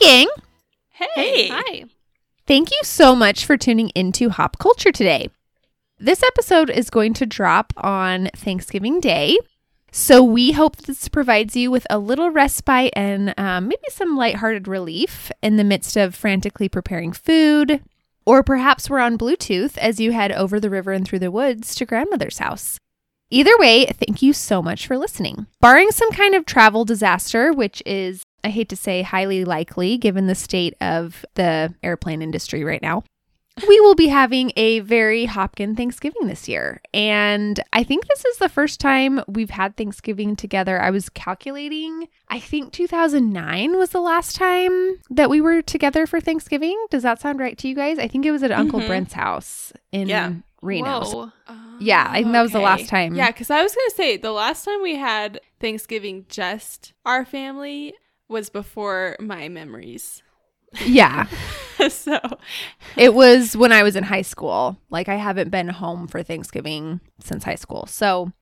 Hey! Hey. Hi. Thank you so much for tuning into Hop Culture today. This episode is going to drop on Thanksgiving Day. So we hope this provides you with a little respite and um, maybe some lighthearted relief in the midst of frantically preparing food. Or perhaps we're on Bluetooth as you head over the river and through the woods to grandmother's house. Either way, thank you so much for listening. Barring some kind of travel disaster, which is I hate to say highly likely given the state of the airplane industry right now. We will be having a very Hopkin Thanksgiving this year. And I think this is the first time we've had Thanksgiving together. I was calculating, I think 2009 was the last time that we were together for Thanksgiving. Does that sound right to you guys? I think it was at Uncle Mhm. Brent's house in Yeah. Reno. Yeah, I think that was the last time. Yeah, because I was gonna say the last time we had Thanksgiving just our family was before my memories. Yeah. so It was when I was in high school. Like I haven't been home for Thanksgiving since high school. So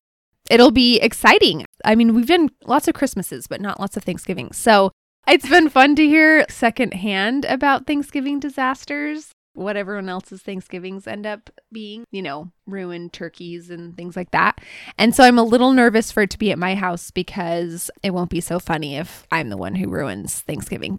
it'll be exciting. I mean, we've done lots of Christmases, but not lots of Thanksgiving. So it's been fun to hear secondhand about Thanksgiving disasters, what everyone else's Thanksgivings end up being, you know, ruined turkeys and things like that. And so I'm a little nervous for it to be at my house because it won't be so funny if I'm the one who ruins Thanksgiving.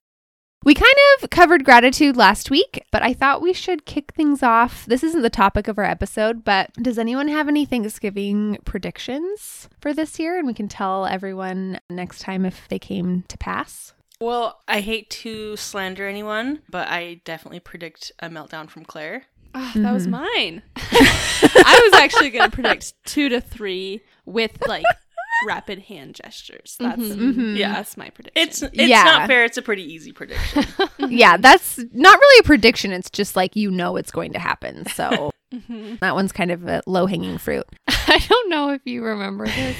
We kind of covered gratitude last week, but I thought we should kick things off. This isn't the topic of our episode, but does anyone have any Thanksgiving predictions for this year? And we can tell everyone next time if they came to pass. Well, I hate to slander anyone, but I definitely predict a meltdown from Claire. ah, that was Mhm. mine. I was actually gonna predict two to three with like rapid hand gestures. That's Mhm. yeah, that's my prediction. It's it's Yeah. not fair. It's a pretty easy prediction. yeah, that's not really a prediction. It's just like you know it's going to happen. So Mhm. that one's kind of a low hanging fruit. I don't know if you remember this.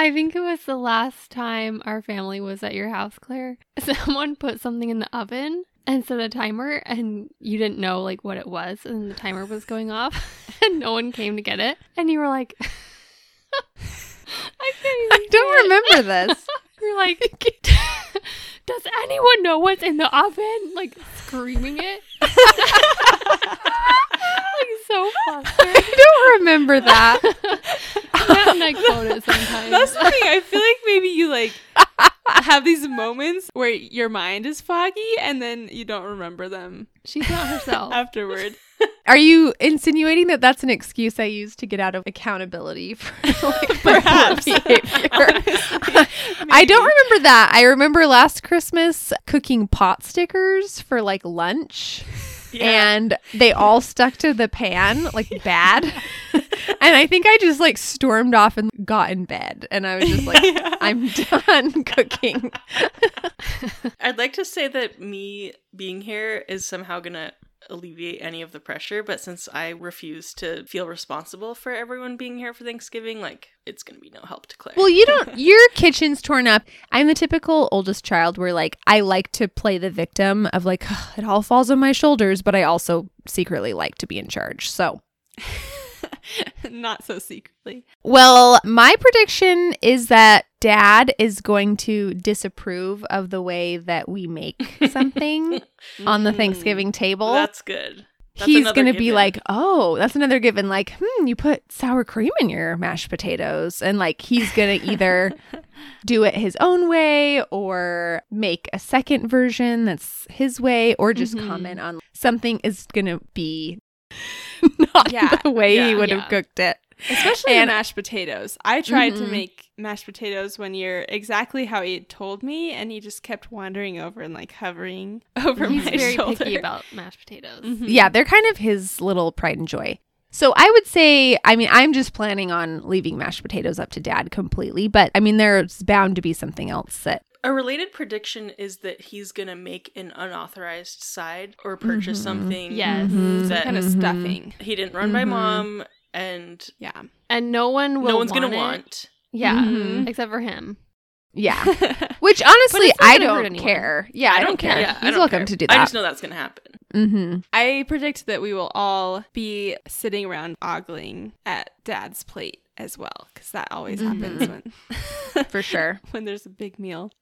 I think it was the last time our family was at your house, Claire. Someone put something in the oven and set a timer, and you didn't know like what it was, and the timer was going off, and no one came to get it, and you were like, "I can't even." I don't say it." remember this. You're like, "Does anyone know what's in the oven?" Like screaming it, so flustered. I don't remember that. Matt and I quote it sometimes. That's the thing. I feel like maybe you like have these moments where your mind is foggy and then you don't remember them She's not herself. afterward. Are you insinuating that that's an excuse I use to get out of accountability for like, Perhaps. behavior? I don't remember that. I remember last Christmas cooking pot stickers for like lunch. And they all stuck to the pan like bad. and I think I just like stormed off and got in bed. And I was just like, I'm done cooking. I'd like to say that me being here is somehow gonna alleviate any of the pressure, but since I refuse to feel responsible for everyone being here for Thanksgiving, like it's gonna be no help to Claire. Well, you don't, your kitchen's torn up. I'm the typical oldest child where like I like to play the victim of like, it all falls on my shoulders, but I also secretly like to be in charge. So, Not so secretly. well, my prediction is that dad is going to disapprove of the way that we make something on the Mm, Thanksgiving table. That's good. That's He's going to be like, oh, that's another given. Like, hmm, you put sour cream in your mashed potatoes. And like, he's going to either do it his own way or make a second version that's his way or just Mhm. comment on something is going to be not Yeah, the way he would yeah. have cooked it. Especially And- mashed potatoes. I tried to Mhm. make mashed potatoes one year exactly how he had told me, and he just kept wandering over and like hovering over He's my very shoulder. picky about mashed potatoes. Mhm. Yeah, they're kind of his little pride and joy. So I would say, I mean, I'm just planning on leaving mashed potatoes up to dad completely, but I mean, there's bound to be something else that A related prediction is that he's gonna make an unauthorized side or purchase Mhm. something Yes. Mhm. that kind of Mhm. stuffing. he didn't run by Mhm. mom and Yeah. And no one will no one's gonna want it. want. Yeah. Mhm. Except for him. Yeah. Which honestly, I don't care. Yeah, I, don't, care. Yeah, I He's don't welcome care. to do that. I just know that's gonna happen. mm-hmm. I predict that we will all be sitting around ogling at dad's plate as well, because that always happens when For sure. when there's a big meal.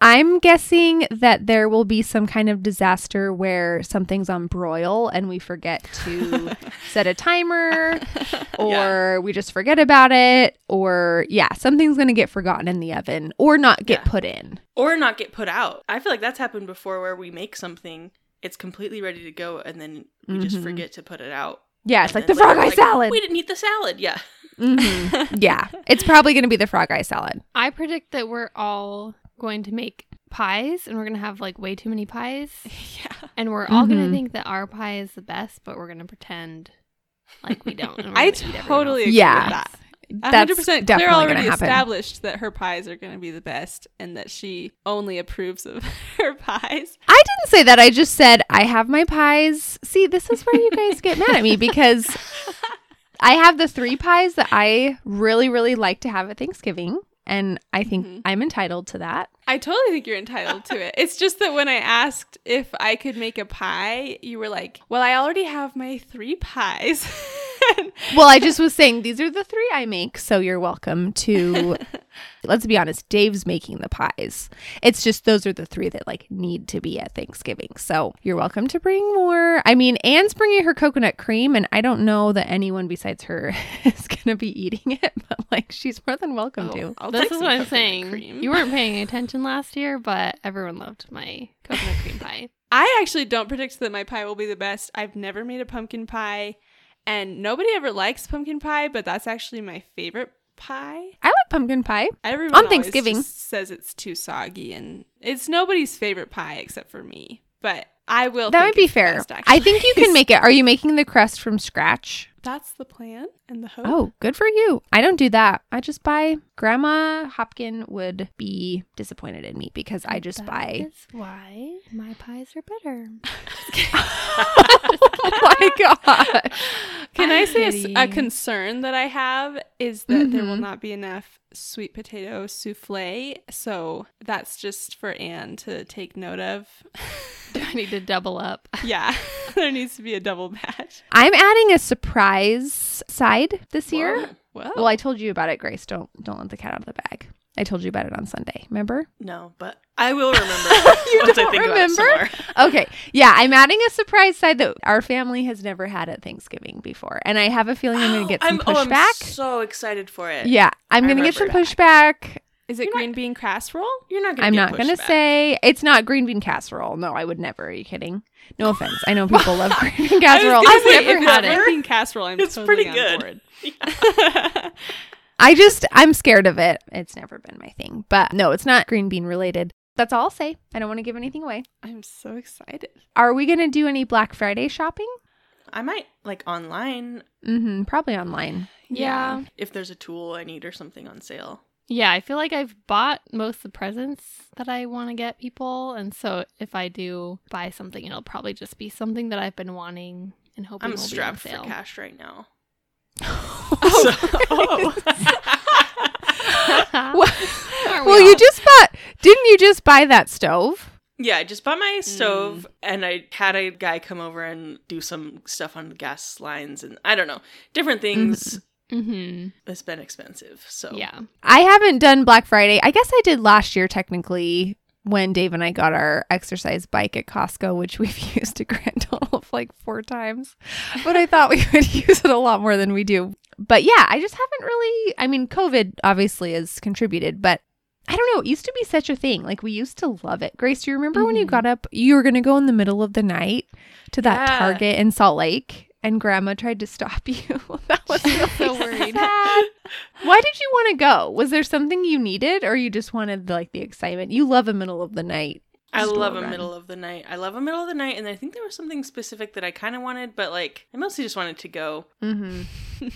I'm guessing that there will be some kind of disaster where something's on broil and we forget to set a timer or we just forget about it or yeah, something's going to get forgotten in the oven or not get Yeah. put in. or not get put out. I feel like that's happened before where we make something, it's completely ready to go, and then we just Mhm. forget to put it out. Yeah, it's like the frog eye like, salad. We didn't eat the salad. Yeah. Mhm. Yeah, it's probably going to be the frog eye salad. I predict that we're all going to make pies and we're going to have like way too many pies. yeah. And we're all going Mhm. to think that our pie is the best, but we're going to pretend like we don't. I gonna eat everyone totally agree. Yeah. with that. That's hundred percent. Claire definitely already gonna established that her pies are going to be the best, and that she only approves of her pies. I didn't say that. I just said I have my pies. See, this is where you guys get mad at me because I have the three pies that I really, really like to have at Thanksgiving. And I think Mhm. I'm entitled to that. I totally think you're entitled to it. It's just that when I asked if I could make a pie, you were like, "Well, I already have my three pies." Well, I just was saying these are the three I make. So you're welcome to, let's be honest, Dave's making the pies. It's just those are the three that like need to be at Thanksgiving. So you're welcome to bring more. I mean, Anne's bringing her coconut cream, and I don't know that anyone besides her is going to be eating it, but like she's more than welcome to. Oh, I'll This is what I'm saying. cream. You weren't paying attention last year, but everyone loved my coconut cream pie. I actually don't predict that my pie will be the best. I've never made a pumpkin pie, and nobody ever likes pumpkin pie, but that's actually my favorite pie. I like pumpkin pie. Everyone On Thanksgiving. says it's too soggy, and it's nobody's favorite pie except for me. But I will. That would be fair. best, I think you can make it. Are you making the crust from scratch? That's the plan and the hope. Oh, good for you. I don't do that. I just buy. Grandma Hopkin would be disappointed in me because I just That buy. is why my pies are better. oh my god. Can i I'm say a, kidding. concern that I have is that there will Mhm. not be enough sweet potato souffle. So that's just for Anne to take note of. Do I need to double up? yeah, there needs to be a double batch. I'm adding a surprise side this year. Well, Well, I told you about it, Grace. Don't don't let the cat out of the bag. I told you about it on Sunday. Remember? No, but I will remember You once don't I think about it remember? Okay. Yeah, I'm adding a surprise side that our family has never had at Thanksgiving before, and I have a feeling I'm going to get some I'm, oh, I'm pushback. so excited for it. yeah, I'm going to get some remember pushback. Is it green bean casserole? You're not gonna I'm get not going to pushback. say it's not green bean casserole. No, I would never. Are you kidding? No offense. I know people love green bean casserole. I've I've never if had it's it. green bean casserole. I'm It's totally pretty on good. board. I just I'm scared of it. It's never been my thing. But no, it's not green bean related. That's all I'll say. I don't want to give anything away. I'm so excited. Are we going to do any Black Friday shopping? I might like online Mm-hmm. Probably online. Yeah. if there's a tool I need or something on sale. Yeah, I feel like I've bought most of the presents that I want to get people. And so if I do buy something, it'll probably just be something that I've been wanting and hoping I'm will strapped be for on sale. cash right now. Oh. well, we well, you just bought. Didn't you just buy that stove? Yeah, I just bought my Mm. stove and I had a guy come over and do some stuff on the gas lines and I don't know, different things. Mhm. It's been expensive. So Yeah. I haven't done Black Friday. I guess I did last year technically when Dave and I got our exercise bike at Costco, which we've used a grand total of like four times. But I thought we would use it a lot more than we do. But yeah, I just haven't really. I mean, COVID obviously has contributed, but I don't know. It used to be such a thing. Like we used to love it. Grace, do you remember when you Mhm. got up? You were going to go in the middle of the night to that Yeah. Target in Salt Lake, and Grandma tried to stop you. that was really so worried. sad. Why did you want to go? Was there something you needed, or you just wanted like the excitement? You love a middle of the night. I love a middle of the night. I love a middle of the night and I think there was something specific that I kind of wanted, but like I mostly just wanted to go. Mm-hmm.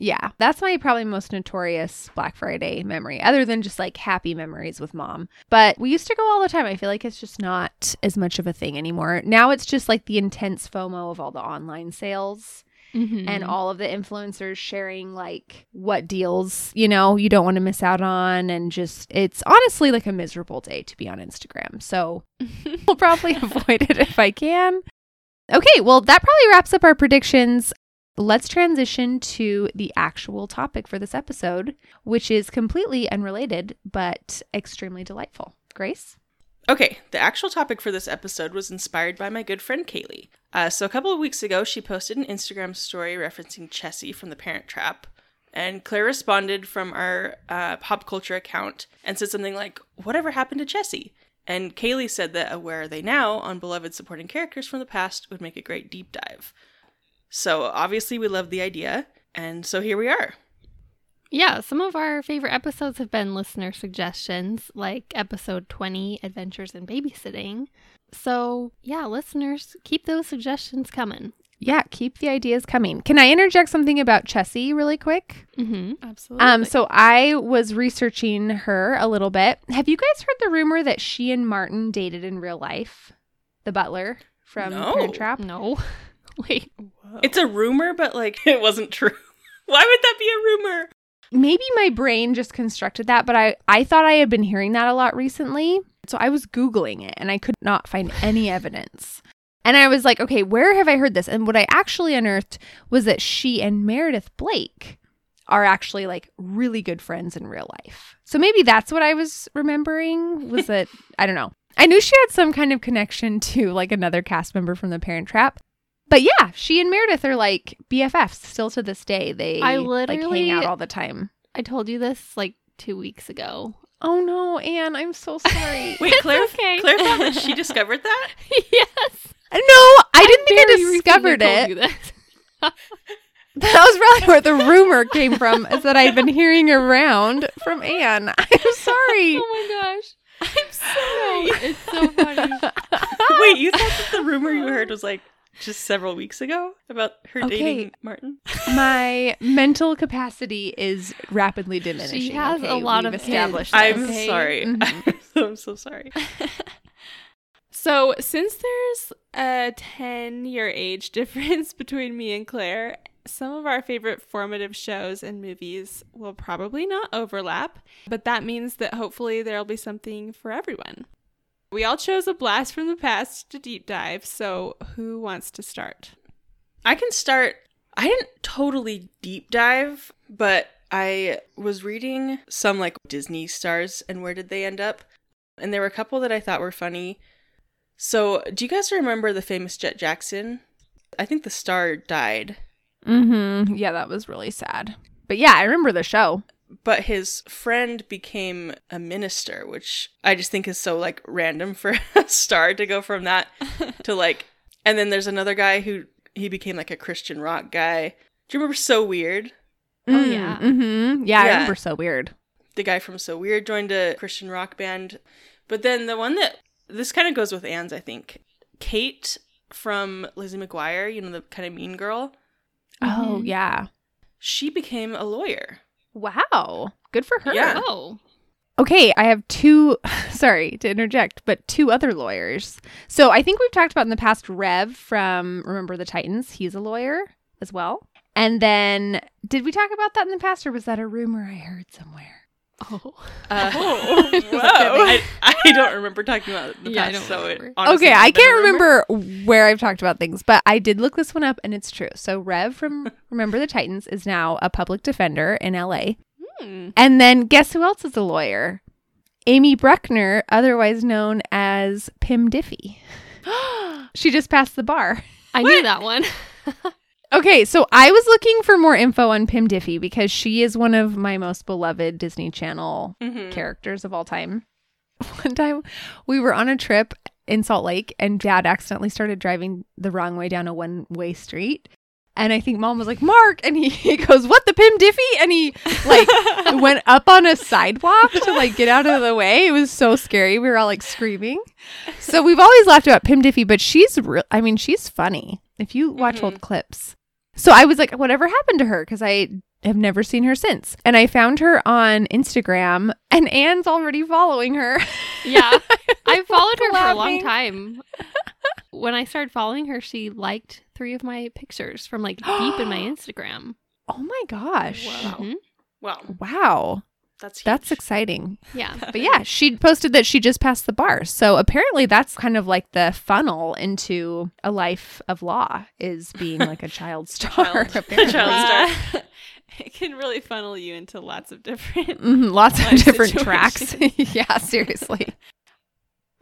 Yeah, that's my probably most notorious Black Friday memory, other than just like happy memories with mom. But we used to go all the time. I feel like it's just not as much of a thing anymore. Now it's just like the intense FOMO of all the online sales Mhm. and all of the influencers sharing like what deals, you know, you don't want to miss out on. And just, it's honestly like a miserable day to be on Instagram. So we'll probably avoid it if I can. Okay, well, that probably wraps up our predictions. Let's transition to the actual topic for this episode, which is completely unrelated but extremely delightful. Grace? Okay, the actual topic for this episode was inspired by my good friend Kaylee. Uh, so, a couple of weeks ago, she posted an Instagram story referencing Chessy from The Parent Trap. And Claire responded from our uh, pop culture account and said something like, Whatever happened to Chessy? And Kaylee said that a Where Are They Now on beloved supporting characters from the past would make a great deep dive. So, obviously, we love the idea. And so here we are. Yeah, some of our favorite episodes have been listener suggestions, like episode 20, Adventures in Babysitting. So, yeah, listeners, keep those suggestions coming. Yeah, keep the ideas coming. Can I interject something about Chessy really quick? Mm-hmm. Absolutely. Um, so I was researching her a little bit. Have you guys heard the rumor that she and Martin dated in real life? The butler from No. Parent Trap. No. Wait. It's a rumor, but like it wasn't true. Why would that be a rumor? Maybe my brain just constructed that, but I I thought I had been hearing that a lot recently. So I was googling it and I could not find any evidence. And I was like, okay, where have I heard this? And what I actually unearthed was that she and Meredith Blake are actually like really good friends in real life. So maybe that's what I was remembering was that I don't know. I knew she had some kind of connection to like another cast member from The Parent Trap. But yeah, she and Meredith are like BFFs still to this day. They I like literally- hang out all the time. I told you this like two weeks ago. Oh no, Anne, I'm so sorry. Wait, Claire. okay. Claire thought that she discovered that. yes. no, I didn't think I Very recently discovered told it. you this. That was probably where the rumor came from, is that I'd been hearing around from Anne. I'm sorry. Oh my gosh. I'm sorry. It's so funny. Wait, you thought that the rumor you heard was like just several weeks ago about her Okay. dating Martin? My mental capacity is rapidly diminishing. She has a lot of established. hints. I'm. Okay. sorry. Mhm. I'm so sorry. So, since there's a 10 year age difference between me and Claire, some of our favorite formative shows and movies will probably not overlap, but that means that hopefully there'll be something for everyone. We all chose a blast from the past to deep dive, so who wants to start? I can start. I didn't totally deep dive, but I was reading some like Disney stars and where did they end up? And there were a couple that I thought were funny. So, do you guys remember the famous Jett Jackson? I think the star died, Mm-hmm. Yeah, that was really sad. But yeah, I remember the show. But his friend became a minister, which I just think is so like random for a star to go from that to like and then there's another guy who he became like a Christian rock guy. Do you remember So Weird? Oh, yeah. Mm-hmm. Yeah, I remember so weird. the guy from So Weird joined a Christian rock band. But then the one that this kind of goes with Anne's, I think. Kate from Lizzie McGuire, you know, the kind of mean girl, Oh Mhm. yeah. she became a lawyer. Wow. Good for her. Yeah. Oh. Okay, I have two, sorry to interject, but two other lawyers. So I think we've talked about in the past Rev from Remember the Titans. He's a lawyer as well. And then, did we talk about that in the past, or was that a rumor I heard somewhere? Oh. Uh, Oh, whoa. I, I don't remember talking about it the Yeah, I past, don't so it honestly okay, I have been a can't rumor. remember where I've talked about things, but I did look this one up and it's true. So Rev from Remember the Titans is now a public defender in LA. Hmm. And then guess who else is a lawyer? Amy Bruckner, otherwise known as Pim Diffy. she just passed the bar. I knew that one. Okay, so I was looking for more info on Pim Diffy because she is one of my most beloved Disney Channel Mhm. characters of all time. One time we were on a trip in Salt Lake and dad accidentally started driving the wrong way down a one way street. And I think mom was like, Mark. And he, he goes, What, the Pim Diffy? And he like went up on a sidewalk to like get out of the way. It was so scary. We were all like screaming. So we've always laughed about Pim Diffy, but she's real. I mean, she's funny if you watch Mhm. old clips. So I was like, whatever happened to her? Because I have never seen her since. And I found her on Instagram, and Anne's already following her. Yeah. I followed her for a long time. When I started following her, she liked three of my pictures from like deep in my Instagram. Oh my gosh. Wow. Mhm. Wow. Wow. That's huge. That's exciting. Yeah. But yeah, she posted that she just passed the bar. So apparently that's kind of like the funnel into a life of law is being like a child star. Child- apparently. child Uh, it can really funnel you into lots of different. Mhm, lots of different tracks. yeah, seriously.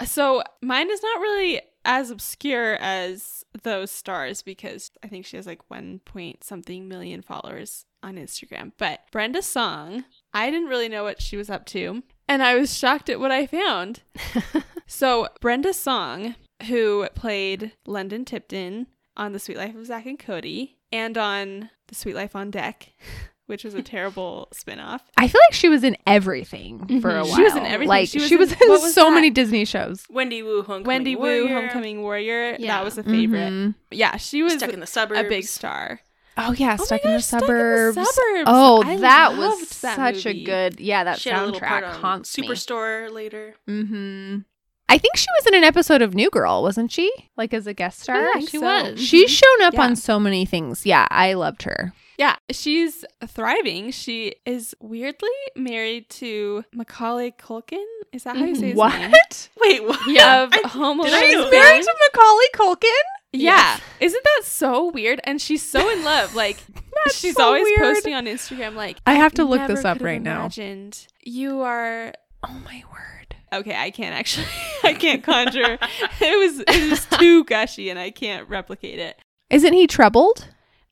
So mine is not really as obscure as those stars because I think she has like one point something million followers on Instagram. But Brenda Song, I didn't really know what she was up to, and I was shocked at what I found. so Brenda Song, who played London Tipton on The Suite Life of Zack and Cody and on The Suite Life on Deck, which was a terrible spinoff. I feel like she was in everything for a Mhm. while. She was in everything. Like She she was was, in- in was so that? many Disney shows. Wendy Wu, Homecoming Wendy Wu, Warrior, Homecoming Warrior. Yeah. That was a favorite. Mhm. Yeah, she was Stuck in the suburbs. a big star. Oh yeah, Oh stuck, in gosh, Stuck in the suburbs. Oh, I that was that such a good. Yeah, that She had a part soundtrack on haunts me. Superstore later. Mm-hmm. I think she was in an episode of New Girl, wasn't she? Like as a guest star. Yeah, she so. was. She's shown up Yeah. on so many things. Yeah, I loved her. Yeah, she's thriving. She is weirdly married to Macaulay Culkin. Is that how you say his name? What? Wait, what? Yeah, of I- Home Alone. She's married to Macaulay Culkin. Yeah, isn't that so weird? And she's so in love. Like she's so always weird. posting on Instagram. Like I have to look this up right now. Imagined you are. Oh my word. Okay, I can't actually. I can't conjure. it was it was too gushy, and I can't replicate it. Isn't he troubled?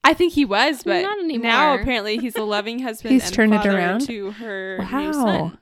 I think he was, but Not anymore. now apparently he's a loving husband. He's turned it around? to her new Wow.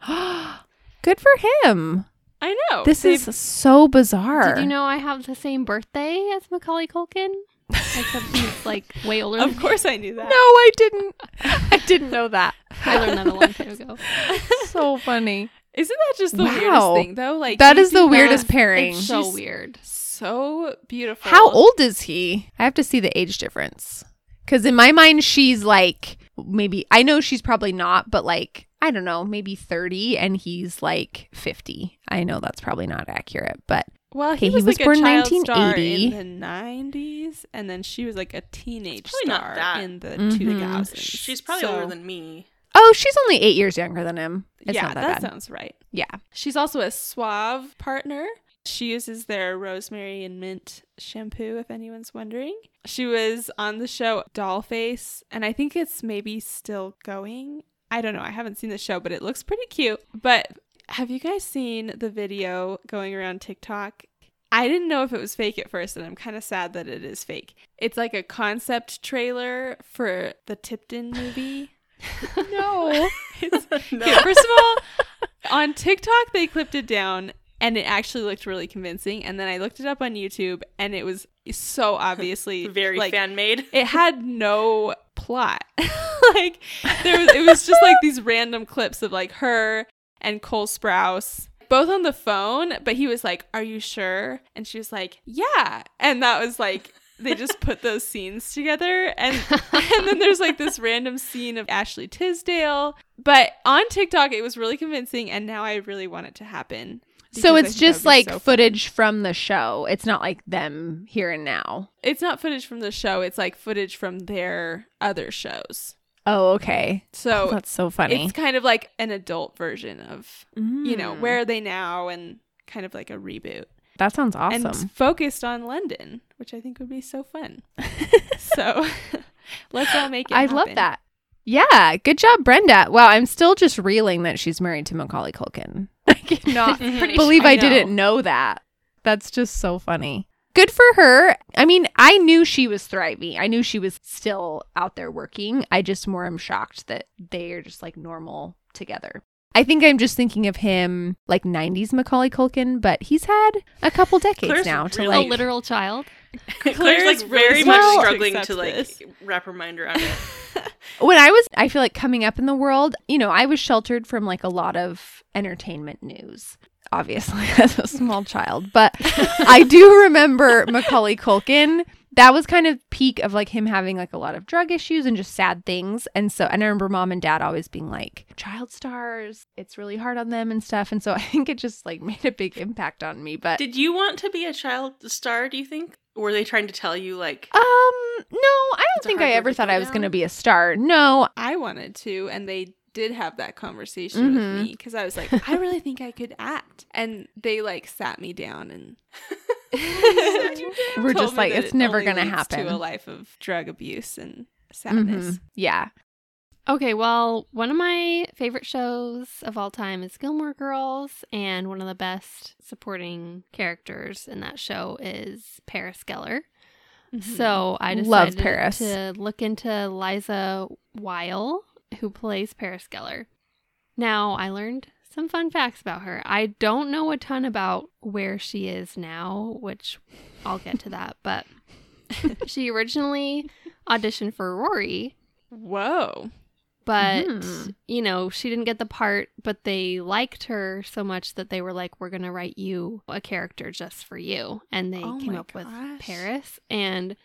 son. Good for him. I know. This They've- is so bizarre. Did you know I have the same birthday as Macaulay Culkin? Except he's like way older. Of course, I knew that. No, I didn't. I didn't know that. I learned that a long time ago. so funny. Isn't that just the Wow. weirdest thing, though? Like That they is do the weirdest that. pairing. It's So She's- weird. So beautiful. How old is he? I have to see the age difference. Because in my mind, she's like maybe, I know she's probably not, but like, I don't know, maybe 30 and he's like 50. I know that's probably not accurate, but Well, Okay, he he was, was like born a child star 1980. in the '90s, and then she was like a teenage Probably not star that. in the Mhm. 2000s. She's probably So- older than me. oh, she's only eight years younger than him. It's yeah, not that, bad. sounds right. yeah. She's also a Suave partner. She uses their rosemary and mint shampoo, if anyone's wondering. She was on the show Dollface, and I think it's maybe still going. I don't know. I haven't seen the show, but it looks pretty cute. But have you guys seen the video going around TikTok? I didn't know if it was fake at first, and I'm kind of sad that it is fake. It's like a concept trailer for the Tipton movie. No. It's, No. Okay, first of all, on TikTok they clipped it down and it actually looked really convincing. And then I looked it up on YouTube and it was so obviously Very like fan made. it had no plot. like there was it was just like these random clips of like her and Cole Sprouse both on the phone, but he was like, "Are you sure?" And she was like, "Yeah." And that was like they just put those scenes together and and then there's like this random scene of Ashley Tisdale. But on TikTok it was really convincing and now I really want it to happen. so it's just like so fun. footage from the show. It's not like them here and now. It's not footage from the show, it's like footage from their other shows. Oh, okay. So Oh, that's so funny. it's kind of like an adult version of, you know, Mm. where are they now and kind of like a reboot. That sounds awesome. And focused on London, which I think would be so fun. so let's all make it I love that. Yeah, good job, Brenda. Wow, I'm still just reeling that she's married to Macaulay Culkin. I cannot mhm. Pretty believe I I, didn't know that. That's just so funny. Good for her. I mean, I knew she was thriving. I knew she was still out there working. I just more am shocked that they are just like normal together. I think I'm just thinking of him like 90s Macaulay Culkin, but he's had a couple decades Claire's now to really- a literal child. Claire's Claire's like very smart much to struggling accept to like this. wrap her mind around it. when I was, I feel like coming up in the world, you know, I was sheltered from like a lot of entertainment news, obviously, as a small child. But I do remember Macaulay Culkin that was kind of peak of like him having like a lot of drug issues and just sad things. And so, and I remember mom and dad always being like, child stars, it's really hard on them and stuff. And so I think it just like made a big impact on me. But Did you want to be a child star, do you think? Were they trying to tell you like um, no, I don't think I ever thought I was going to be a star. No, I wanted to, and they did have that conversation with Mhm. me because I was like, I really think I could act, and they like sat me down and We're just like, it's it never gonna happen. To a life of drug abuse and sadness. yeah. Okay, well, one of my favorite shows of all time is Gilmore Girls, and one of the best supporting characters in that show is Paris Geller. Mhm. So I just Love decided Paris. to look into Liza Weil, who plays Paris Geller. Now, I learned some fun facts about her. I don't know a ton about where she is now, which I'll get to that, but she originally auditioned for Rory, whoa, but Mhm. you know, she didn't get the part, but they liked her so much that they were like, We're gonna write you a character just for you. And they Oh came up with. Paris. And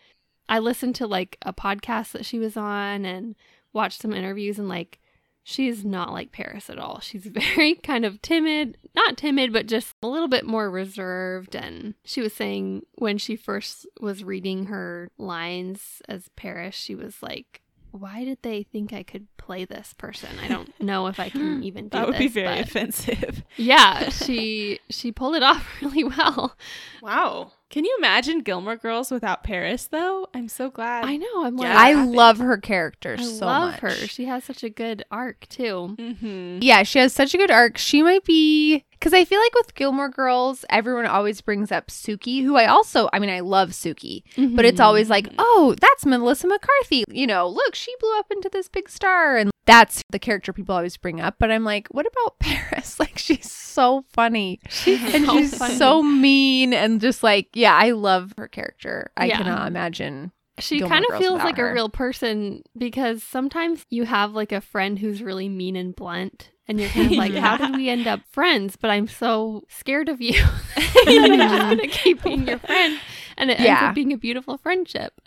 I listened to like a podcast that she was on and watched some interviews and like she's not like Paris at all. She's very kind of timid, not timid, but just a little bit more reserved. And she was saying when she first was reading her lines as Paris, she was like, why did they think I could play this person? I don't know if I can even do this. that would this. be very offensive. yeah, she she pulled it off really well. Wow. Can you imagine Gilmore Girls without Paris? Though I'm so glad. I know. I'm like, Yeah. I happened. love her character I so love much. her. She has such a good arc too. Mm-hmm. Yeah, she has such a good arc. She might be because I feel like with Gilmore Girls, everyone always brings up Sookie, who I also, I mean, I love Sookie, but it's always like, oh, that's Melissa McCarthy. You know, look, she blew up into this big star, and that's the character people always bring up. But I'm like, what about Paris? Like, she's so funny, and so she's funny. so mean, and just like, yeah, I love her character. I Yeah. cannot imagine. she kind of feels like her. a real person because sometimes you have like a friend who's really mean and blunt and you're kind of like how did we end up friends but i'm so scared of you that i'm just gonna keep being your friend and it ends up being a beautiful friendship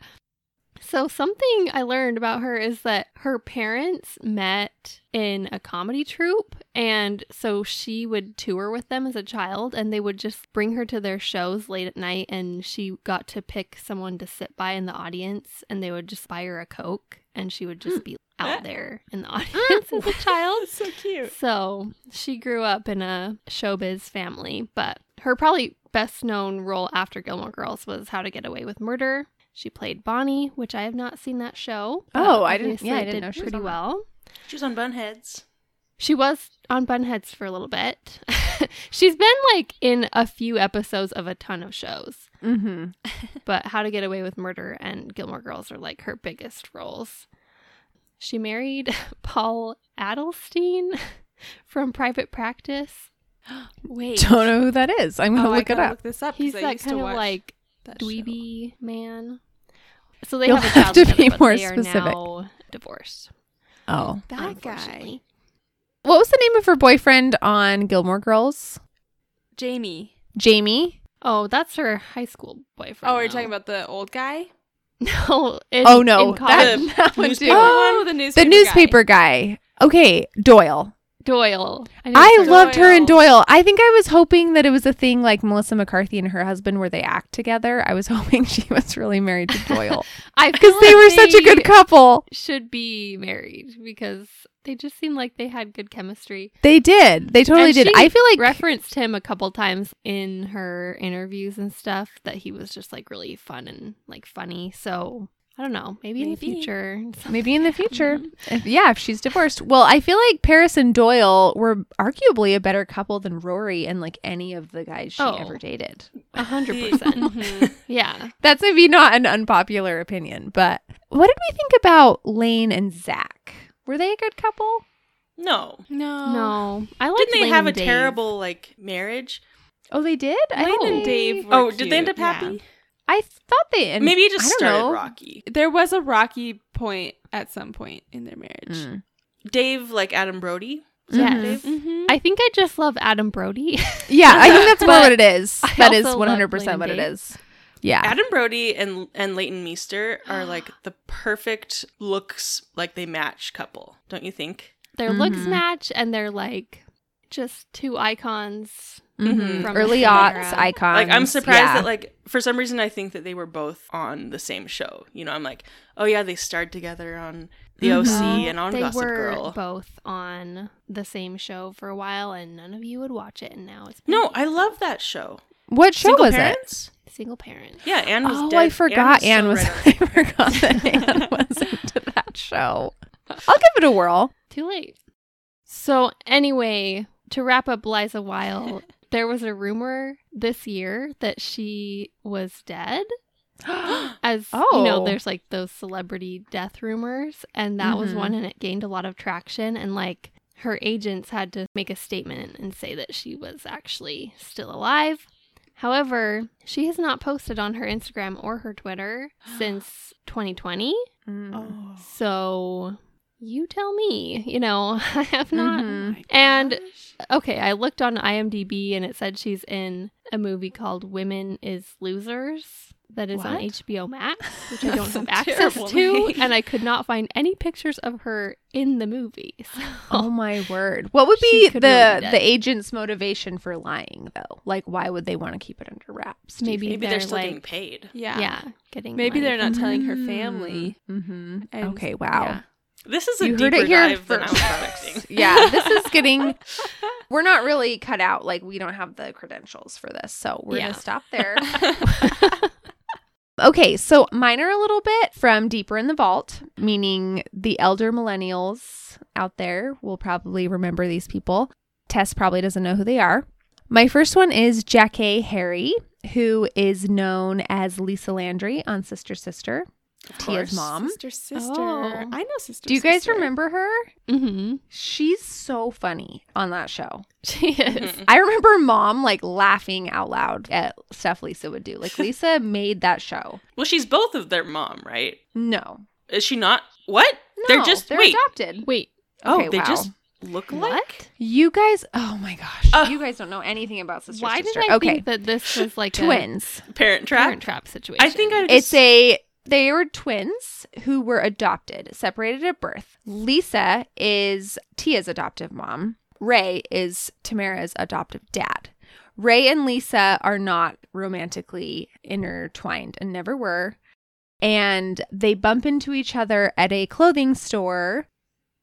so something i learned about her is that her parents met in a comedy troupe and so she would tour with them as a child and they would just bring her to their shows late at night and she got to pick someone to sit by in the audience and they would just buy her a coke and she would just hmm. be out there in the hmm. audience as a child so cute. so she grew up in a showbiz family, but her probably best known role after Gilmore Girls was How to Get Away with Murder. She played Bonnie, which I have not seen that show. Oh, I didn't- obviously yeah, I didn't did know she pretty on well. She was on Bunheads. She was on Bunheads for a little bit. She's been like in a few episodes of a ton of shows, Mm-hmm. but How to Get Away with Murder and Gilmore Girls are like her biggest roles. She married Paul Adelstein from Private Practice. Wait, Don't know who that is. I'm gonna oh, I look it up. Look this up. 'cause He's I that used to kind of watch like that show. dweeby man. So they You'll have a have child to together, be but more they specific. are now divorced. Oh, That guy, what was the name of her boyfriend on Gilmore Girls? Jamie. Jamie. Oh, that's her high school boyfriend. Oh, are you though. talking about the old guy? No. in- oh no, in college. that, that one too. Oh, the newspaper. the newspaper guy. Okay, Doyle. Doyle. I her- loved her in Doyle. Doyle. I think I was hoping that it was a thing like Melissa McCarthy and her husband where they act together. I was hoping she was really married to Doyle I because feel they like were such a good couple. Should be married because they just seemed like they had good chemistry. They did. They totally And did. I feel like referenced him a couple times in her interviews and stuff that he was just like really fun and like funny. So I don't know. Maybe, in the future. maybe in the future. If, yeah, if she's divorced. Well, I feel like Paris and Doyle were arguably a better couple than Rory and like any of the guys she Oh. ever dated. A hundred percent. Yeah. That's maybe not an unpopular opinion, but what did we think about Lane and Zach? Were they a good couple? No. No. No. I like Didn't they Lane have a Dave. terrible like marriage? Oh, they did. I Lane thought and Dave oh, were oh, did they end cute, up yeah. Happy? I thought they. And Maybe it just I started know. rocky. There was a rocky point at some point in their marriage. Mm. Dave like Adam Brody. Yes. Mhm. Dave? Mm-hmm. I think I just love Adam Brody. Yeah, I think that's more what it is. I That is also one love hundred percent what and it Dave. is. Yeah. Adam Brody and and Leighton Meester are like the perfect looks, like they match couple, don't you think? Their looks Mhm. match and they're like just two icons. Mhm. From Early aughts era. icons. Like I'm surprised yeah. that like for some reason I think that they were both on the same show. You know, I'm like, oh yeah, they starred together on The Mhm. OC and on they Gossip were Girl. both on the same show for a while, and none of you would watch it. And now it's No, I love that show. What show Single was it? Single parent. Yeah, Anne was Oh, dead. I forgot Anne so was. right I forgot that Anne was into that show. I'll give it a whirl. Too late. So anyway, to wrap up Liza Weil, there was a rumor this year that she was dead. As you Oh. know, there's like those celebrity death rumors, and that was Mhm. one, and it gained a lot of traction. And like her agents had to make a statement and say that she was actually still alive. However, she has not posted on her Instagram or her Twitter since 2020. Mm. Oh. So you tell me, you know, I have not. Mhm. And okay, I looked on IMDb and it said she's in a movie called Women is Losers that is on HBO Max, which I don't have access to. name. And I could not find any pictures of her in the movie. So Oh my word! What would be the be the agent's motivation for lying though? Like, why would they want to keep it under wraps? Maybe? Maybe they're, they're, still getting paid. Yeah. yeah, getting Maybe money they're not from telling her Mm. family. Mm-hmm. And- Okay, wow. yeah. This is a You deeper heard it here dive than I was first. expecting. yeah, this is getting. We're not really cut out. Like, we don't have the credentials for this, so we're Yeah. gonna stop there. Okay, so mine are a little bit from deeper in the vault, meaning the elder millennials out there will probably remember these people. Tess probably doesn't know who they are. My first one is Jackée Harry, who is known as Lisa Landry on Sister Sister, Of Tia's course. mom. Sister, sister. Oh. I know sister. Do you guys sister. remember her? hmm She's so funny on that show. She is. Mhm. I remember mom like laughing out loud at stuff Lisa would do. Like Lisa made that show. Well, she's both of their mom, right? No. Is she not? What? No, they're just they're wait. adopted. Wait, Oh, they wow. just look like? what? You guys, oh my gosh, Oh. you guys don't know anything about Sister Why Sister. did I okay, think that this was like a twins. Parent trap. parent trap situation? I think I just, It's a they were twins who were adopted, separated at birth. Lisa is Tia's adoptive mom. Ray is Tamara's adoptive dad. Ray and Lisa are not romantically intertwined and never were. And they bump into each other at a clothing store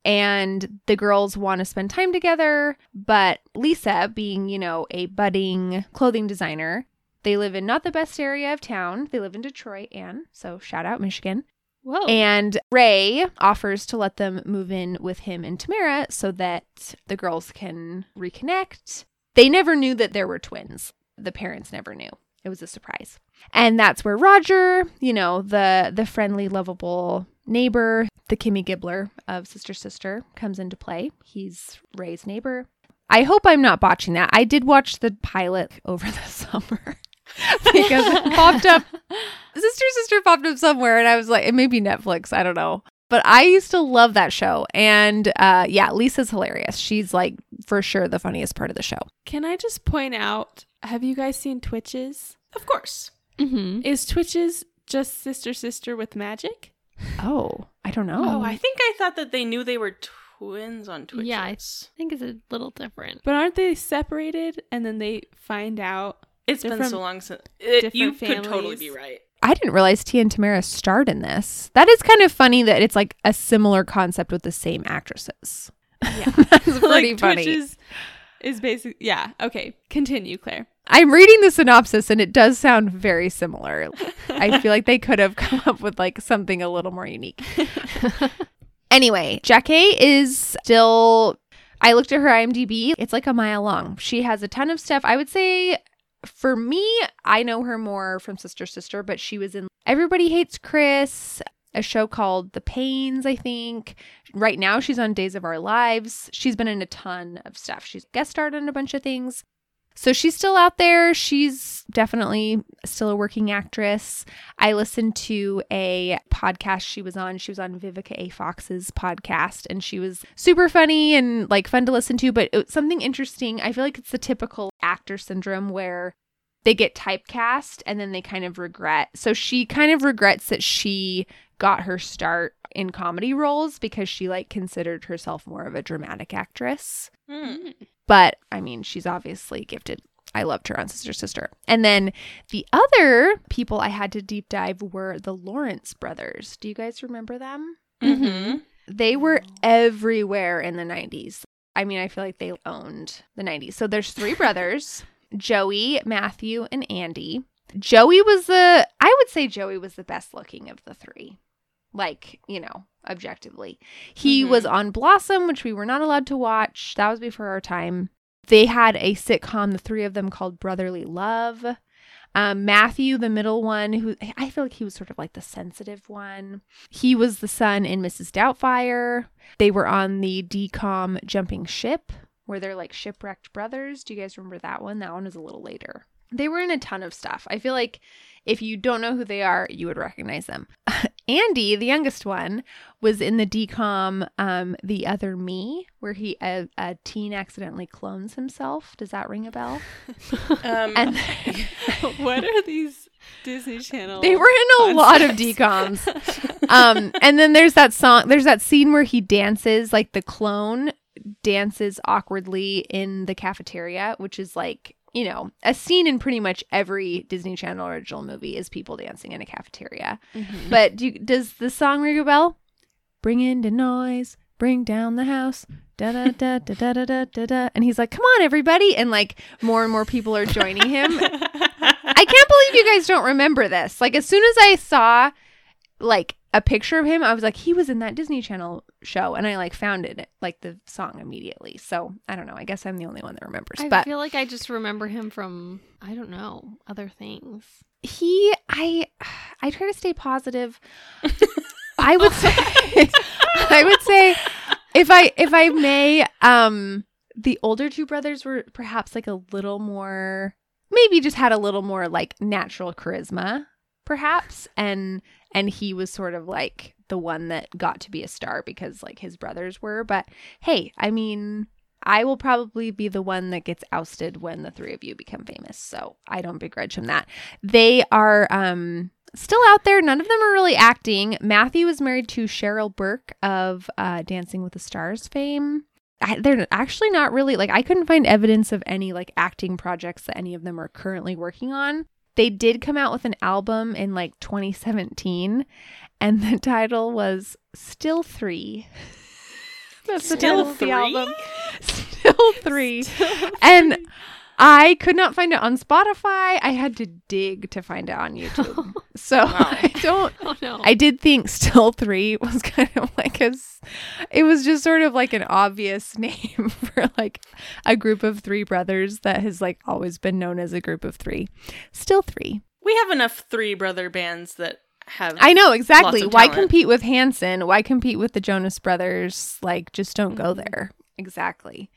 and the girls want to spend time together, but Lisa, being, you know, a budding clothing designer, they live in not the best area of town. They live in Detroit, Anne. So shout out Michigan. Whoa. And Ray offers to let them move in with him and Tamara so that the girls can reconnect. They never knew that there were twins. The parents never knew. It was a surprise. And that's where Roger, you know, the the friendly, lovable neighbor, the Kimmy Gibbler of Sister Sister comes into play. He's Ray's neighbor. I hope I'm not botching that. I did watch the pilot over the summer because it popped up Sister Sister popped up somewhere, and I was like, it may be Netflix. I don't know. But I used to love that show. And uh, yeah, Lisa's hilarious. She's like, for sure, the funniest part of the show. Can I just point out? Have you guys seen Twitches? of course. hmm Is Twitches just sister sister with magic? Oh, I don't know. Oh, I think I thought that they knew they were twins on Twitch. Yeah, I- I think it's a little different. But aren't they separated and then they find out? It's been so long since it, you different could totally be right. I didn't realize Tia and Tamara starred in this. That is kind of funny that it's like a similar concept with the same actresses. Yeah. That's pretty like, funny. Twitches is basic. Yeah. Okay. Continue, Claire. I'm reading the synopsis and it does sound very similar. I feel like they could have come up with like something a little more unique. Anyway, Jackie is still. I looked at her IMDb. It's like a mile long. She has a ton of stuff. I would say, for me, I know her more from Sister Sister, but she was in Everybody Hates Chris, a show called The Paynes, I think. Right now, she's on Days of Our Lives. She's been in a ton of stuff. She's guest starred on a bunch of things. So she's still out there. She's definitely still a working actress. I listened to a podcast she was on. She was on Vivica A. Fox's podcast, and she was super funny and like fun to listen to. But it, something interesting, I feel like it's the typical actor syndrome where they get typecast and then they kind of regret. So she kind of regrets that she got her start in comedy roles because she like considered herself more of a dramatic actress. Hmm. But I mean, she's obviously gifted. I loved her on Sister Sister. And then the other people I had to deep dive were the Lawrence brothers. Do you guys remember them? Mm-hmm. They were everywhere in the 90s. I mean, I feel like they owned the 90s. So there's three brothers Joey, Matthew, and Andy. Joey was the, I would say Joey was the best looking of the three. Like, you know, objectively. He Mhm. was on Blossom, which we were not allowed to watch. That was before our time. They had a sitcom, the three of them called Brotherly Love. Um, Matthew, the middle one, who I feel like he was sort of like the sensitive one. He was the son in Mrs. Doubtfire. They were on the DCOM jumping ship where they're like shipwrecked brothers. Do you guys remember that one? That one was a little later. They were in a ton of stuff. I feel like if you don't know who they are, you would recognize them. Andy, the youngest one, was in the DCOM um, The Other Me, where he a, a teen accidentally clones himself. Does that ring a bell? Um, And what are these Disney Channel? they were in a lot of concepts? DCOMs. um, and then there's that song. There's that scene where he dances, like the clone dances awkwardly in the cafeteria, which is like you know a scene in pretty much every Disney Channel original movie is people dancing in a cafeteria. Mhm. But do you, does the song ring a bell? Bring in the noise, bring down the house. Da da da da da da da da da. And he's like, "Come on, everybody!" And like more and more people are joining him. I can't believe you guys don't remember this. Like as soon as I saw like a picture of him, I was like, he was in that Disney Channel show, and I like found it like the song immediately. So I don't know. I guess I'm the only one that remembers. I but I feel like I just remember him from I don't know other things. he, I, I try to stay positive. I would say, I would say, if I if I may, um, the older two brothers were perhaps like a little more, maybe just had a little more like natural charisma, perhaps, and and he was sort of like the one that got to be a star because like his brothers were. But hey, I mean. I will probably be the one that gets ousted when the three of you become famous. So I don't begrudge him that. They are um, still out there. None of them are really acting. Matthew is married to Cheryl Burke of uh, Dancing with the Stars fame. I, they're actually not really like I couldn't find evidence of any like acting projects that any of them are currently working on. They did come out with an album in like 2017, and the title was Still Three. That's the Still title of the album. Still Three. And I could not find it on Spotify. I had to dig to find it on YouTube. So I don't. Oh no! I did think Still Three was kind of like a. s- It was just sort of like an obvious name for like a group of three brothers that has like always been known as a group of three. Still Three. we have enough three brother bands that have. I know exactly. Lots of Why talent. compete with Hanson? Why compete with the Jonas Brothers? Like, just don't go Mhm. there. Exactly.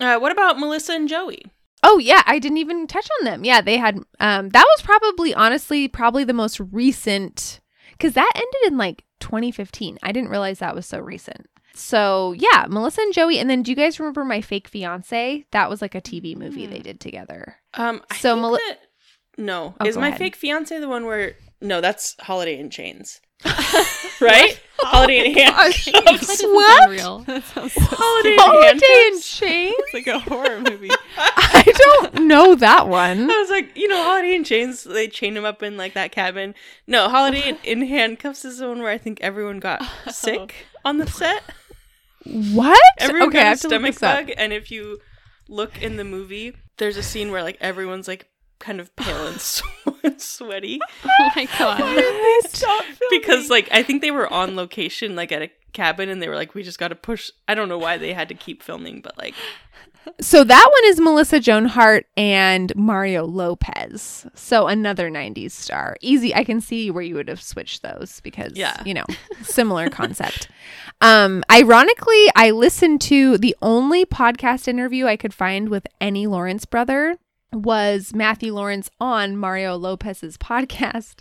Uh, what about Melissa and Joey? Oh yeah, I didn't even touch on them. Yeah, they had um that was probably honestly probably the most recent cuz that ended in like 2015. I didn't realize that was so recent. So, yeah, Melissa and Joey and then do you guys remember My Fake Fiance? That was like a TV movie they did together. Um, I So think Meli- that- no, Oh, is my ahead. fake fiance the one where? No, that's Holiday in Chains, right? Holiday in Handcuffs. What? sound real. that sounds so Holiday in Holiday in Chains? it's like a horror movie. I don't know that one. I was like, you know, Holiday in Chains, they chain him up in like that cabin. No, Holiday in, Handcuffs is the one where I think everyone got oh. sick on the set. What? Everyone okay, got a have to look stomach bug, and if you look in the movie, there's a scene where like everyone's like kind of pale and sw- sweaty Oh my god! Stop because like I think they were on location like at a cabin, and they were like, we just got to push. I don't know why they had to keep filming, but like So that one is Melissa Joan Hart and Mario Lopez. So another 90s star. Easy. I can see where you would have switched those because, Yeah. you know, similar concept. Um, ironically, I listened to the only podcast interview I could find with any Lawrence brother was Matthew Lawrence on Mario Lopez's podcast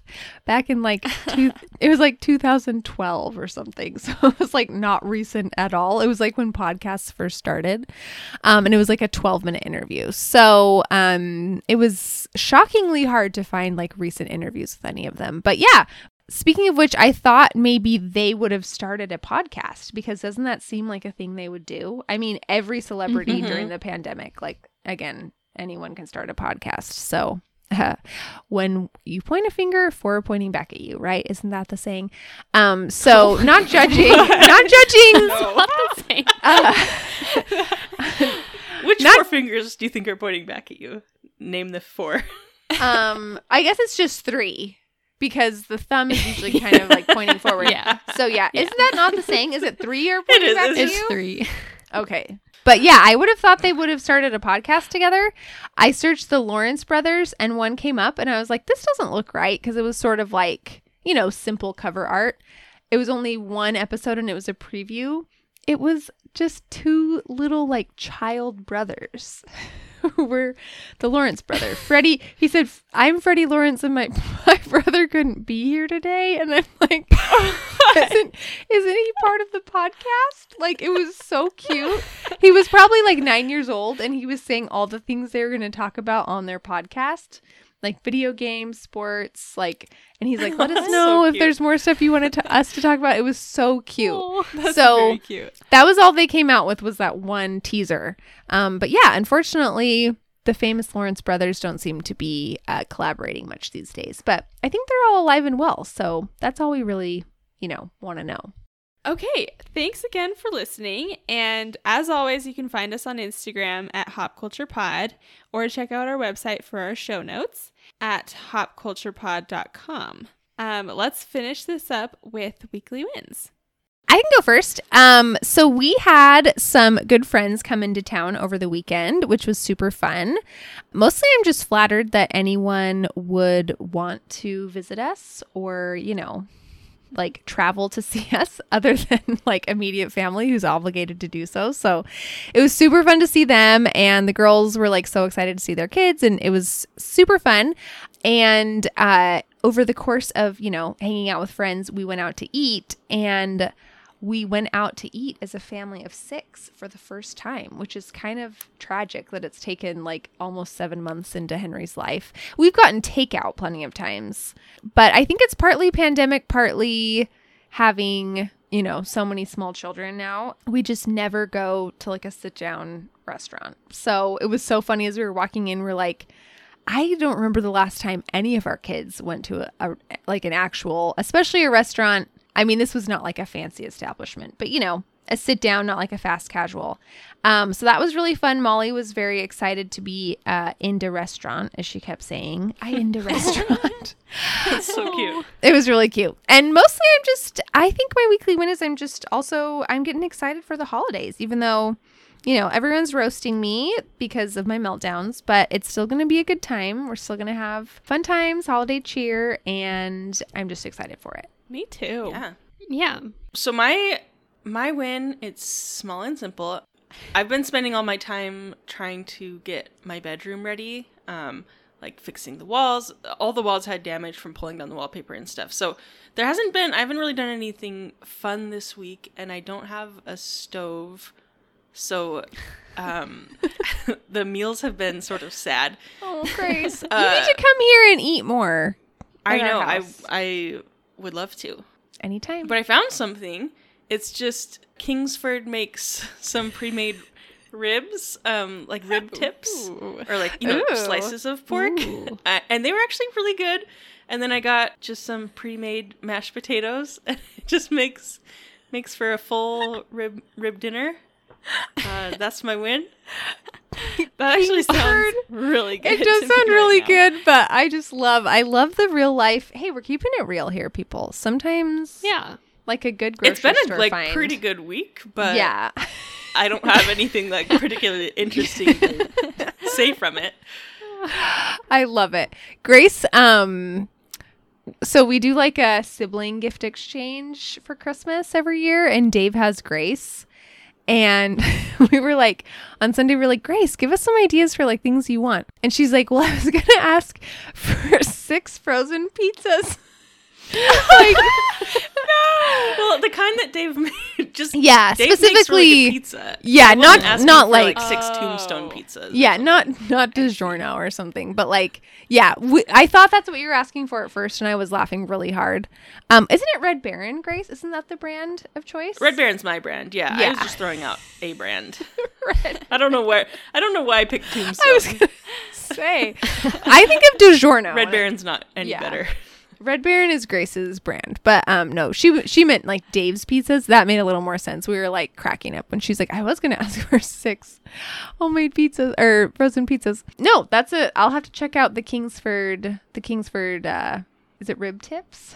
back in like two, it was like 2012 or something. So it was like not recent at all. It was like when podcasts first started. Um, and it was like a 12 minute interview. So um, it was shockingly hard to find like recent interviews with any of them. But yeah, Speaking of which, I thought maybe they would have started a podcast because doesn't that seem like a thing they would do? I mean, every celebrity Mhm. during the pandemic, like again, anyone can start a podcast. So uh, when you point a finger, four are pointing back at you, right? Isn't that the saying? Um, so not judging, not judging. No. Uh, Which Not- four fingers do you think are pointing back at you? Name the four. um, I guess it's just three because the thumb is usually kind of like pointing forward. Yeah. So yeah, Yeah. isn't that not the saying? Is it three are pointing is, back it's at It's three. Okay. But yeah, I would have thought they would have started a podcast together. I searched the Lawrence brothers and one came up and I was like, this doesn't look right because it was sort of like, you know, simple cover art. It was only one episode and it was a preview. It was just two little like child brothers were the Lawrence brother. Freddie, he said, I'm Freddie Lawrence and my, my brother couldn't be here today. And I'm like, isn't, isn't he part of the podcast? Like, it was so cute. He was probably like nine years old and he was saying all the things they were going to talk about on their podcast. Like video games, sports, like, and he's like, "Let us know so if there's more stuff you wanted to, us to talk about." It was so cute Oh, So- cute. that was all they came out with was that one teaser. Um, but yeah, unfortunately, the famous Lawrence brothers don't seem to be uh, collaborating much these days. But I think they're all alive and well, so that's all we really, you know, want to know. Okay, thanks again for listening. And as always, you can find us on Instagram at Hop Culture Pod or check out our website for our show notes at hopculturepod.com. Um, let's finish this up with weekly wins. I can go first. Um, so we had some good friends come into town over the weekend, which was super fun. Mostly, I'm just flattered that anyone would want to visit us or, you know, like travel to see us other than like immediate family who's obligated to do so. So it was super fun to see them and the girls were like so excited to see their kids and it was super fun. And uh over the course of, you know, hanging out with friends, we went out to eat and we went out to eat as a family of six for the first time, which is kind of tragic that it's taken like almost seven months into Henry's life. We've gotten takeout plenty of times, but I think it's partly pandemic, partly having, you know, so many small children now. We just never go to like a sit down restaurant. So it was so funny as we were walking in, we're like, I don't remember the last time any of our kids went to a, a like an actual, especially a restaurant. I mean, this was not like a fancy establishment, but you know, a sit down, not like a fast casual. Um, so that was really fun. Molly was very excited to be uh, into restaurant, as she kept saying. I into restaurant. That's so cute. it was really cute. And mostly, I'm just. I think my weekly win is I'm just also I'm getting excited for the holidays, even though. You know, everyone's roasting me because of my meltdowns, but it's still going to be a good time. We're still going to have fun times, holiday cheer, and I'm just excited for it. Me too. Yeah. Yeah. So my my win, it's small and simple. I've been spending all my time trying to get my bedroom ready, um, like fixing the walls. All the walls had damage from pulling down the wallpaper and stuff. So there hasn't been. I haven't really done anything fun this week, and I don't have a stove. So um, the meals have been sort of sad. Oh, Grace, you Uh, need to come here and eat more. I know. I. I would love to. Anytime. But I found something. It's just Kingsford makes some pre-made ribs, um, like rib tips Ooh. or like you know Ooh. slices of pork, uh, and they were actually really good. And then I got just some pre-made mashed potatoes, and it just makes makes for a full rib rib dinner. Uh, that's my win. That actually sounds really good. it does sound really now. good, but I just love I love the real life. Hey, we're keeping it real here, people. Sometimes Yeah. like a good grocery It's been a like find. pretty good week, but yeah. I don't have anything like particularly interesting to say from it. I love it. Grace, um so we do like a sibling gift exchange for Christmas every year and Dave has Grace. And we were like, on Sunday, we are like, Grace, give us some ideas for like things you want. And she's like, Well, I was going to ask for six frozen pizzas. like, Well, the kind that Dave made, just Yeah, Dave makes really specifically- good pizza. yeah, wasn't not- for, like- six Oh. tombstone pizzas. yeah, not not DiGiorno or something, but like, yeah, we, I thought that's what you were asking for at first, and I was laughing really hard. Um, isn't it Red Baron, Grace? Isn't that the brand of choice? Red Baron's my brand. Yeah, I was just throwing out a brand. Red. I don't know where. I don't know why I picked Tombstone. I was gonna say, I think of DiGiorno. Red Baron's not any Yeah. better. Red Baron is Grace's brand, but um, no, she she meant like Dave's pizzas. That made a little more sense. We were like cracking up when she's like, "I was gonna ask for six homemade pizzas or frozen pizzas." No, that's it. I'll have to check out the Kingsford. The Kingsford. uh Is it rib tips?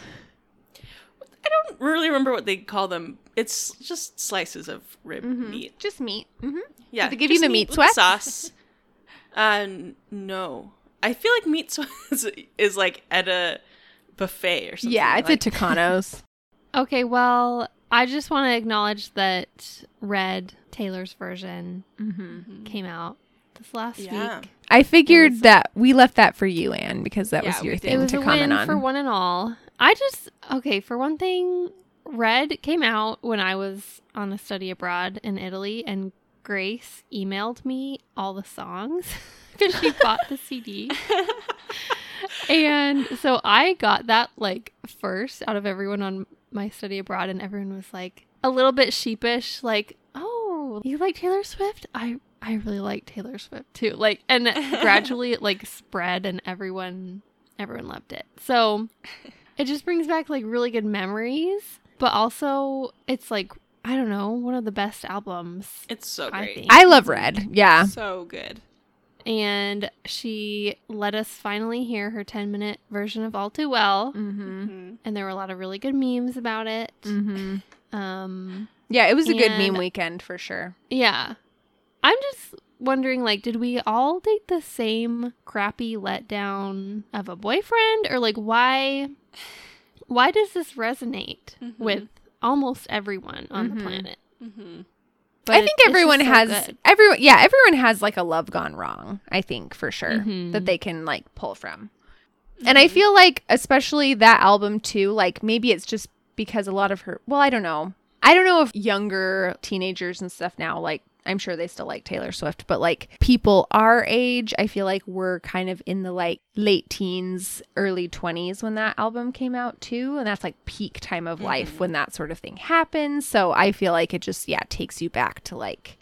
I don't really remember what they call them. It's just slices of rib meat. Just meat. Mm-hmm. Yeah, they give you the meat with sweats? sauce? Uh, no. I feel like meat sweats is like at a buffet or something. Yeah, it's like, a Tucanos. Okay, well, I just want to acknowledge that Red Taylor's version mm-hmm. came out this last Yeah. week. I figured was- that we left that for you, Anne, because that Yeah, was your thing It was to a comment win on. for one and all. I just okay for one thing. Red came out when I was on a study abroad in Italy, and Grace emailed me all the songs because she bought the CD. and so I got that like first out of everyone on my study abroad, and everyone was like a little bit sheepish, like, "Oh, you like Taylor Swift? I I really like Taylor Swift too." Like, and gradually it like spread, and everyone everyone loved it. So it just brings back like really good memories, but also it's like I don't know, one of the best albums. It's so I great. think. I love Red. Yeah. So good. And she let us finally hear her 10 minute version of All Too Well. Mm-hmm. Mhm. And there were a lot of really good memes about it. Mm-hmm. Um, Yeah, it was a good meme weekend for sure. yeah. I'm just wondering like, did we all date the same crappy letdown of a boyfriend? Or like, why? Why does this resonate Mhm. with almost everyone on the planet? Mhm. I think everyone so has good. everyone. Yeah, everyone has like a love gone wrong. I think for sure Mhm. that they can like pull from. And I feel like especially that album too. Like maybe it's just because a lot of her. Well, I don't know. I don't know if younger teenagers and stuff now like. I'm sure they still like Taylor Swift, but like people our age, I feel like we're kind of in the like late teens, early 20s when that album came out too. And that's like peak time of life when that sort of thing happens. So I feel like it just, yeah, takes you back to like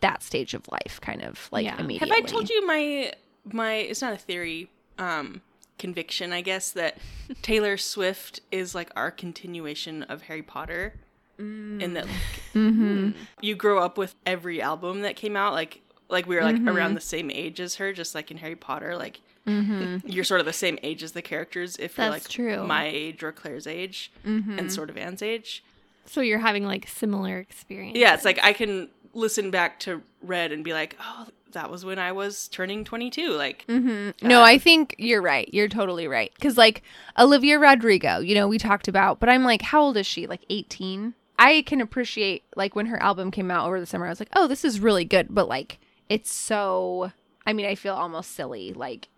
that stage of life kind of like Yeah. Immediately. Have I told you my my? It's not a theory. Um, conviction, I guess, that Taylor Swift is like our continuation of Harry Potter. In that, like, Mm-hmm. you grow up with every album that came out, like like we were like Mm-hmm. around the same age as her, just like in Harry Potter. Like Mm-hmm. you're sort of the same age as the characters if you're like true. my age or Claire's age Mm-hmm. and sort of Anne's age. So you're having like similar experience. Yeah, it's like I can listen back to Red and be like, oh, that was when I was turning 22. Like, Mm-hmm. No, Uh, I think you're right. You're totally right. Because, like, Olivia Rodrigo, you know, we talked about, but I'm like, how old is she? Like 18? I can appreciate, like, when her album came out over the summer, I was like, oh, this is really good. But, like, it's so, I mean, I feel almost silly, like,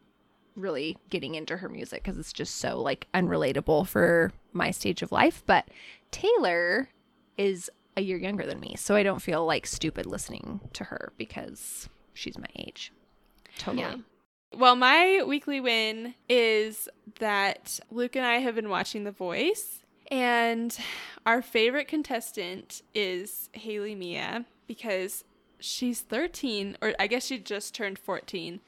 really getting into her music because it's just so, like, unrelatable for my stage of life. But Taylor is a year younger than me. So I don't feel like stupid listening to her because she's my age. Totally. Yeah. Well, my weekly win is that Luke and I have been watching The Voice, and our favorite contestant is Hailey Mia because she's 13, or I guess she just turned 14,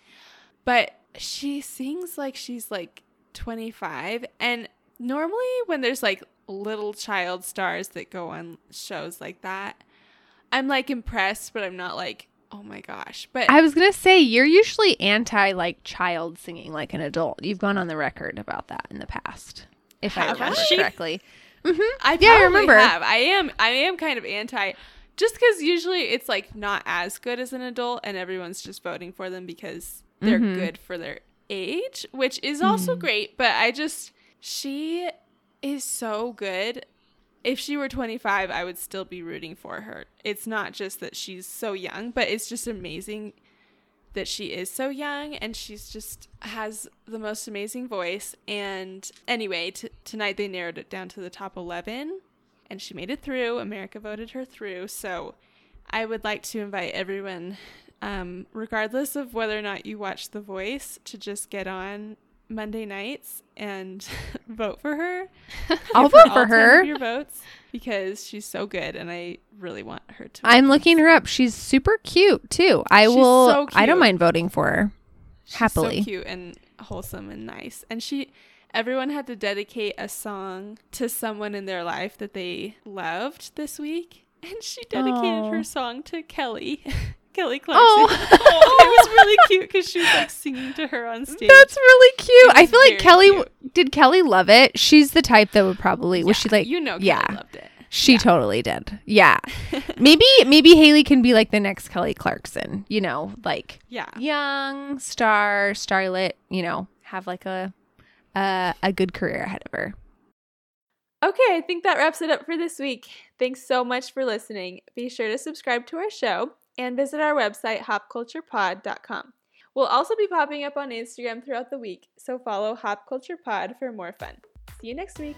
but she sings like she's like 25. And normally, when there's like little child stars that go on shows like that, I'm like impressed, but I'm not like, oh my gosh. But I was gonna say you're usually anti like child singing like an adult. You've gone on the record about that in the past, if I Have remember I? correctly. I Yeah, I remember. Have. I am. I am kind of anti, just because usually it's like not as good as an adult, and everyone's just voting for them because they're Mhm. good for their age, which is also Mm. great. But I just she is so good. if she were 25, I would still be rooting for her. It's not just that she's so young, but it's just amazing that she is so young and she's just has the most amazing voice. And anyway, t- tonight they narrowed it down to the top 11 and she made it through. America voted her through. So I would like to invite everyone, um, regardless of whether or not you watch The Voice, to just get on Monday nights and vote for her. I'll Give vote all for her. Your votes because she's so good, and I really want her to. I'm win. looking her up. She's super cute too. I She's will. so I don't mind voting for her. She's happily. so cute and wholesome and nice. And she, everyone had to dedicate a song to someone in their life that they loved this week, and she dedicated Aw. her song to Kelly. Kelly Clarkson. Oh. oh. it was really cute because she was like singing to her on stage. That's really cute. I feel like Kelly cute. did. Kelly love it. She's the type that would probably. was Yeah, she like? you know? Kelly yeah. loved it. She Yeah. totally did. Yeah. maybe maybe Hailey can be like the next Kelly Clarkson. You know, like Yeah. young star, starlet. You know, have like a a, a good career ahead of her. Okay, I think that wraps it up for this week. Thanks so much for listening. Be sure to subscribe to our show and visit our website, hopculturepod.com. We'll also be popping up on Instagram throughout the week, so follow Hop Culture Pod for more fun. See you next week.